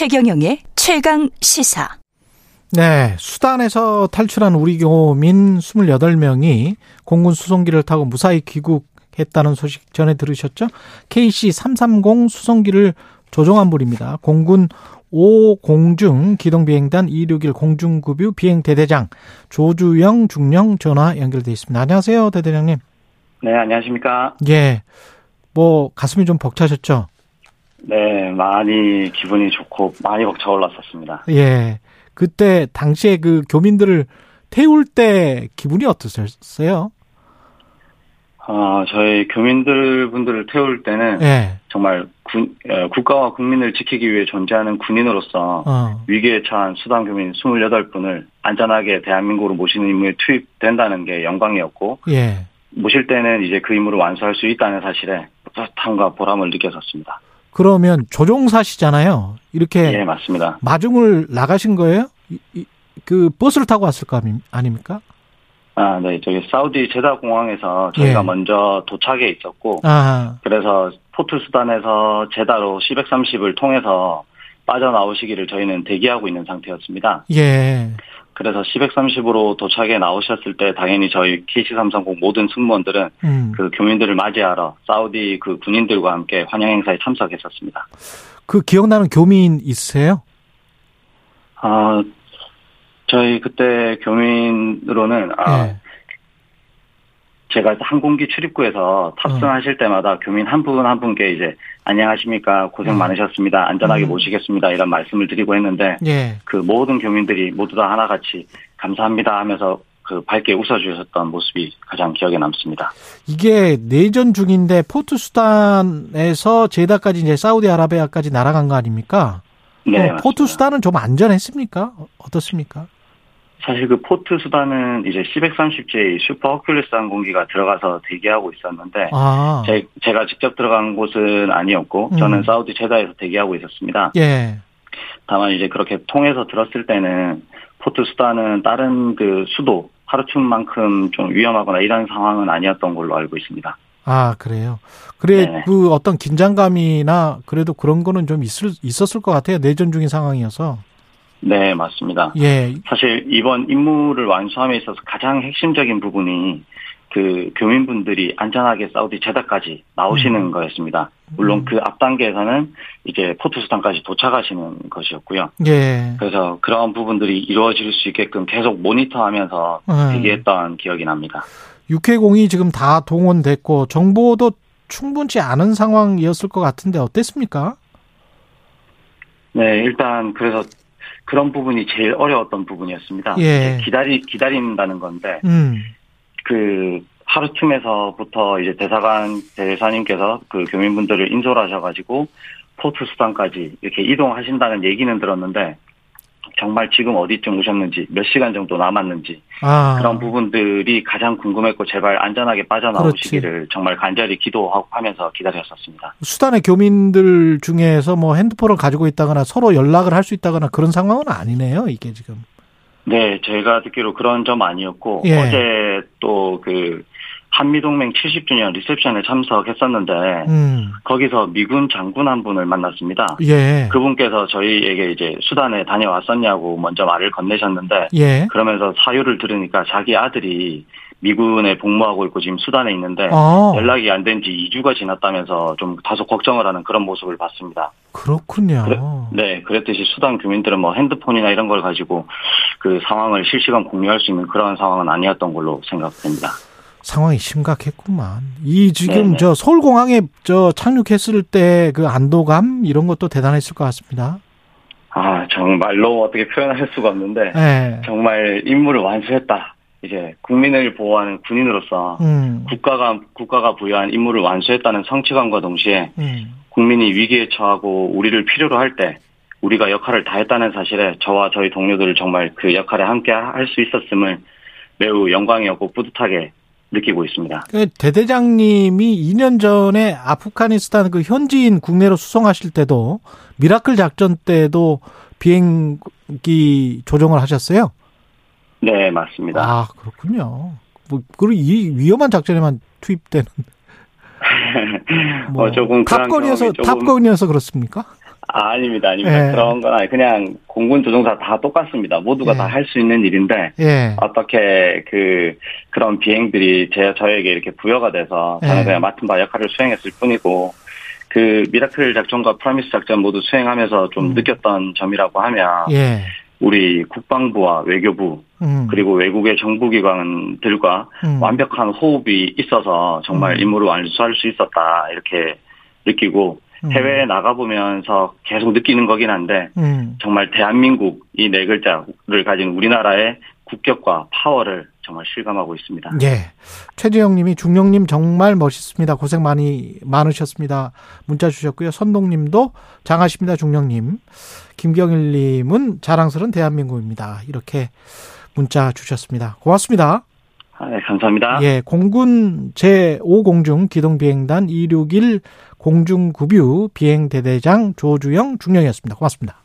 최경영의 최강 시사. 네, 수단에서 탈출한 우리 교민 28명이 공군 수송기를 타고 무사히 귀국했다는 소식 전해 들으셨죠? KC-330 수송기를 조종한 분입니다. 공군 5공중 기동비행단 261 공중급유 비행대대장 조주영 중령 전화 연결돼 있습니다. 안녕하세요, 대대장님. 네, 안녕하십니까. 예. 뭐, 가슴이 좀 벅차셨죠? 네, 많이 기분이 좋고 많이 벅차 올랐었습니다. 예. 그때 당시에 그 교민들을 태울 때 기분이 어떠셨어요? 어, 저희 교민들 분들을 태울 때는 예. 정말 군, 어, 국가와 국민을 지키기 위해 존재하는 군인으로서 어. 위기에 처한 수단 교민 28분을 안전하게 대한민국으로 모시는 임무에 투입된다는 게 영광이었고 예. 모실 때는 이제 그 임무를 완수할 수 있다는 사실에 뿌듯함과 보람을 느꼈었습니다. 그러면 조종사시잖아요. 이렇게 예, 맞습니다. 마중을 나가신 거예요? 이- 이- 그 버스를 타고 왔을 거 아닙니까? 아, 네, 저기 사우디 제다 공항에서 저희가 예. 먼저 도착해 있었고 아, 그래서 포트 수단에서 제다로 C130을 통해서 빠져나오시기를 저희는 대기하고 있는 상태였습니다. 예. 그래서 C130으로 도착해 나오셨을 때 당연히 저희 KC330 모든 승무원들은 음. 그 교민들을 맞이하러 사우디 그 군인들과 함께 환영 행사에 참석했었습니다. 그 기억나는 교민 있으세요? 아, 저희 그때 교민으로는 아, 예. 제가 항공기 출입구에서 탑승하실 때마다 교민 한 분 한 분께 이제 안녕하십니까 고생 음. 많으셨습니다 안전하게 음. 모시겠습니다 이런 말씀을 드리고 했는데 예. 그 모든 교민들이 모두 다 하나같이 감사합니다 하면서 그 밝게 웃어주셨던 모습이 가장 기억에 남습니다. 이게 내전 중인데 포트 수단에서 제다까지 이제 사우디아라비아까지 날아간 거 아닙니까? 네, 어, 포트. 수단은 좀 안전했습니까? 어, 어떻습니까? 사실 그 포트 수단은 이제 C130J 슈퍼 허큘리스 항공기가 들어가서 대기하고 있었는데 아, 제, 제가 직접 들어간 곳은 아니었고 음. 저는 사우디 제다에서 대기하고 있었습니다. 예. 다만 이제 그렇게 통해서 들었을 때는 포트 수단은 다른 그 수도 하르툼만큼 좀 위험하거나 이런 상황은 아니었던 걸로 알고 있습니다. 아, 그래요. 그래, 네. 그 어떤 긴장감이나 그래도 그런 거는 좀 있을, 있었을 것 같아요. 내전 중인 상황이어서. 네, 맞습니다. 예. 사실 이번 임무를 완수함에 있어서 가장 핵심적인 부분이 그 교민분들이 안전하게 사우디 제다까지 나오시는 음. 거였습니다. 물론 음. 그앞 단계에서는 이제 포트 수단까지 도착하시는 것이었고요. 예. 그래서 그런 부분들이 이루어질 수 있게끔 계속 모니터하면서 음. 대기했던 기억이 납니다. 육해공이 지금 다 동원됐고 정보도 충분치 않은 상황이었을 것 같은데 어땠습니까? 네, 일단 그래서 그런 부분이 제일 어려웠던 부분이었습니다. 예. 기다리 기다린다는 건데 음. 그 하루쯤에서부터 이제 대사관 대사님께서 그 교민분들을 인솔하셔가지고 포트 수단까지 이렇게 이동하신다는 얘기는 들었는데 정말 지금 어디쯤 오셨는지 몇 시간 정도 남았는지 아. 그런 부분들이 가장 궁금했고 제발 안전하게 빠져나오시기를 정말 간절히 기도하고 하면서 기다렸었습니다. 수단의 교민들 중에서 뭐 핸드폰을 가지고 있다거나 서로 연락을 할 수 있다거나 그런 상황은 아니네요, 이게 지금. 네, 제가 듣기로 그런 점 아니었고 예. 어제 또 그 한미동맹 70주년 리셉션에 참석했었는데 음. 거기서 미군 장군 한 분을 만났습니다. 예. 그분께서 저희에게 이제 수단에 다녀왔었냐고 먼저 말을 건네셨는데 예. 그러면서 사유를 들으니까 자기 아들이 미군에 복무하고 있고 지금 수단에 있는데 아, 연락이 안 된 지 2주가 지났다면서 좀 다소 걱정을 하는 그런 모습을 봤습니다. 그렇군요. 그래- 네, 그랬듯이 수단 교민들은 뭐 핸드폰이나 이런 걸 가지고 그 상황을 실시간 공유할 수 있는 그런 상황은 아니었던 걸로 생각됩니다. 상황이 심각했구만. 이 지금 네네. 저 서울공항에 저 착륙했을 때 그 안도감 이런 것도 대단했을 것 같습니다. 아, 정말로 어떻게 표현할 수가 없는데 예. 정말 임무를 완수했다. 이제 국민을 보호하는 군인으로서 음. 국가가 국가가 부여한 임무를 완수했다는 성취감과 동시에 음. 국민이 위기에 처하고 우리를 필요로 할 때 우리가 역할을 다했다는 사실에 저와 저희 동료들을 정말 그 역할에 함께 할 수 있었음을 매우 영광이었고 뿌듯하게 느끼고 있습니다. 그 대대장님이 2년 전에 아프가니스탄 그 현지인 국내로 수송하실 때도 미라클 작전 때도 비행기 조종을 하셨어요? 네, 맞습니다. 아, 그렇군요. 뭐, 그리고 이 위험한 작전에만 투입되는. 뭐 어, 조금 경험이 조금- 탑건이어서 그렇습니까? 아, 아닙니다, 아닙니다. 예. 그런 건 아니 그냥 공군 조종사 다 똑같습니다. 모두가 예. 다할 수 있는 일인데 예. 어떻게 그 그런 비행들이 제 저에게 이렇게 부여가 돼서 저는 예. 그냥 맡은 바 역할을 수행했을 뿐이고 그 미라클 작전과 프라미스 작전 모두 수행하면서 좀 음. 느꼈던 점이라고 하면 예. 우리 국방부와 외교부 음. 그리고 외국의 정부기관들과 음. 완벽한 호흡이 있어서 정말 음. 임무를 완수할 수 있었다 이렇게 느끼고 음. 해외에 나가보면서 계속 느끼는 거긴 한데 음. 정말 대한민국 이 네 글자를 가진 우리나라의 국격과 파워를 정말 실감하고 있습니다. 예. 최재영 님이 중령 님 정말 멋있습니다. 고생 많이 많으셨습니다. 문자 주셨고요. 선동 님도 장하십니다. 중령 님. 김경일 님은 자랑스러운 대한민국입니다. 이렇게 문자 주셨습니다. 고맙습니다. 아, 네, 감사합니다. 예. 공군 제5공중 기동비행단 261 공중급유 비행대대장 조주영 중령이었습니다. 고맙습니다.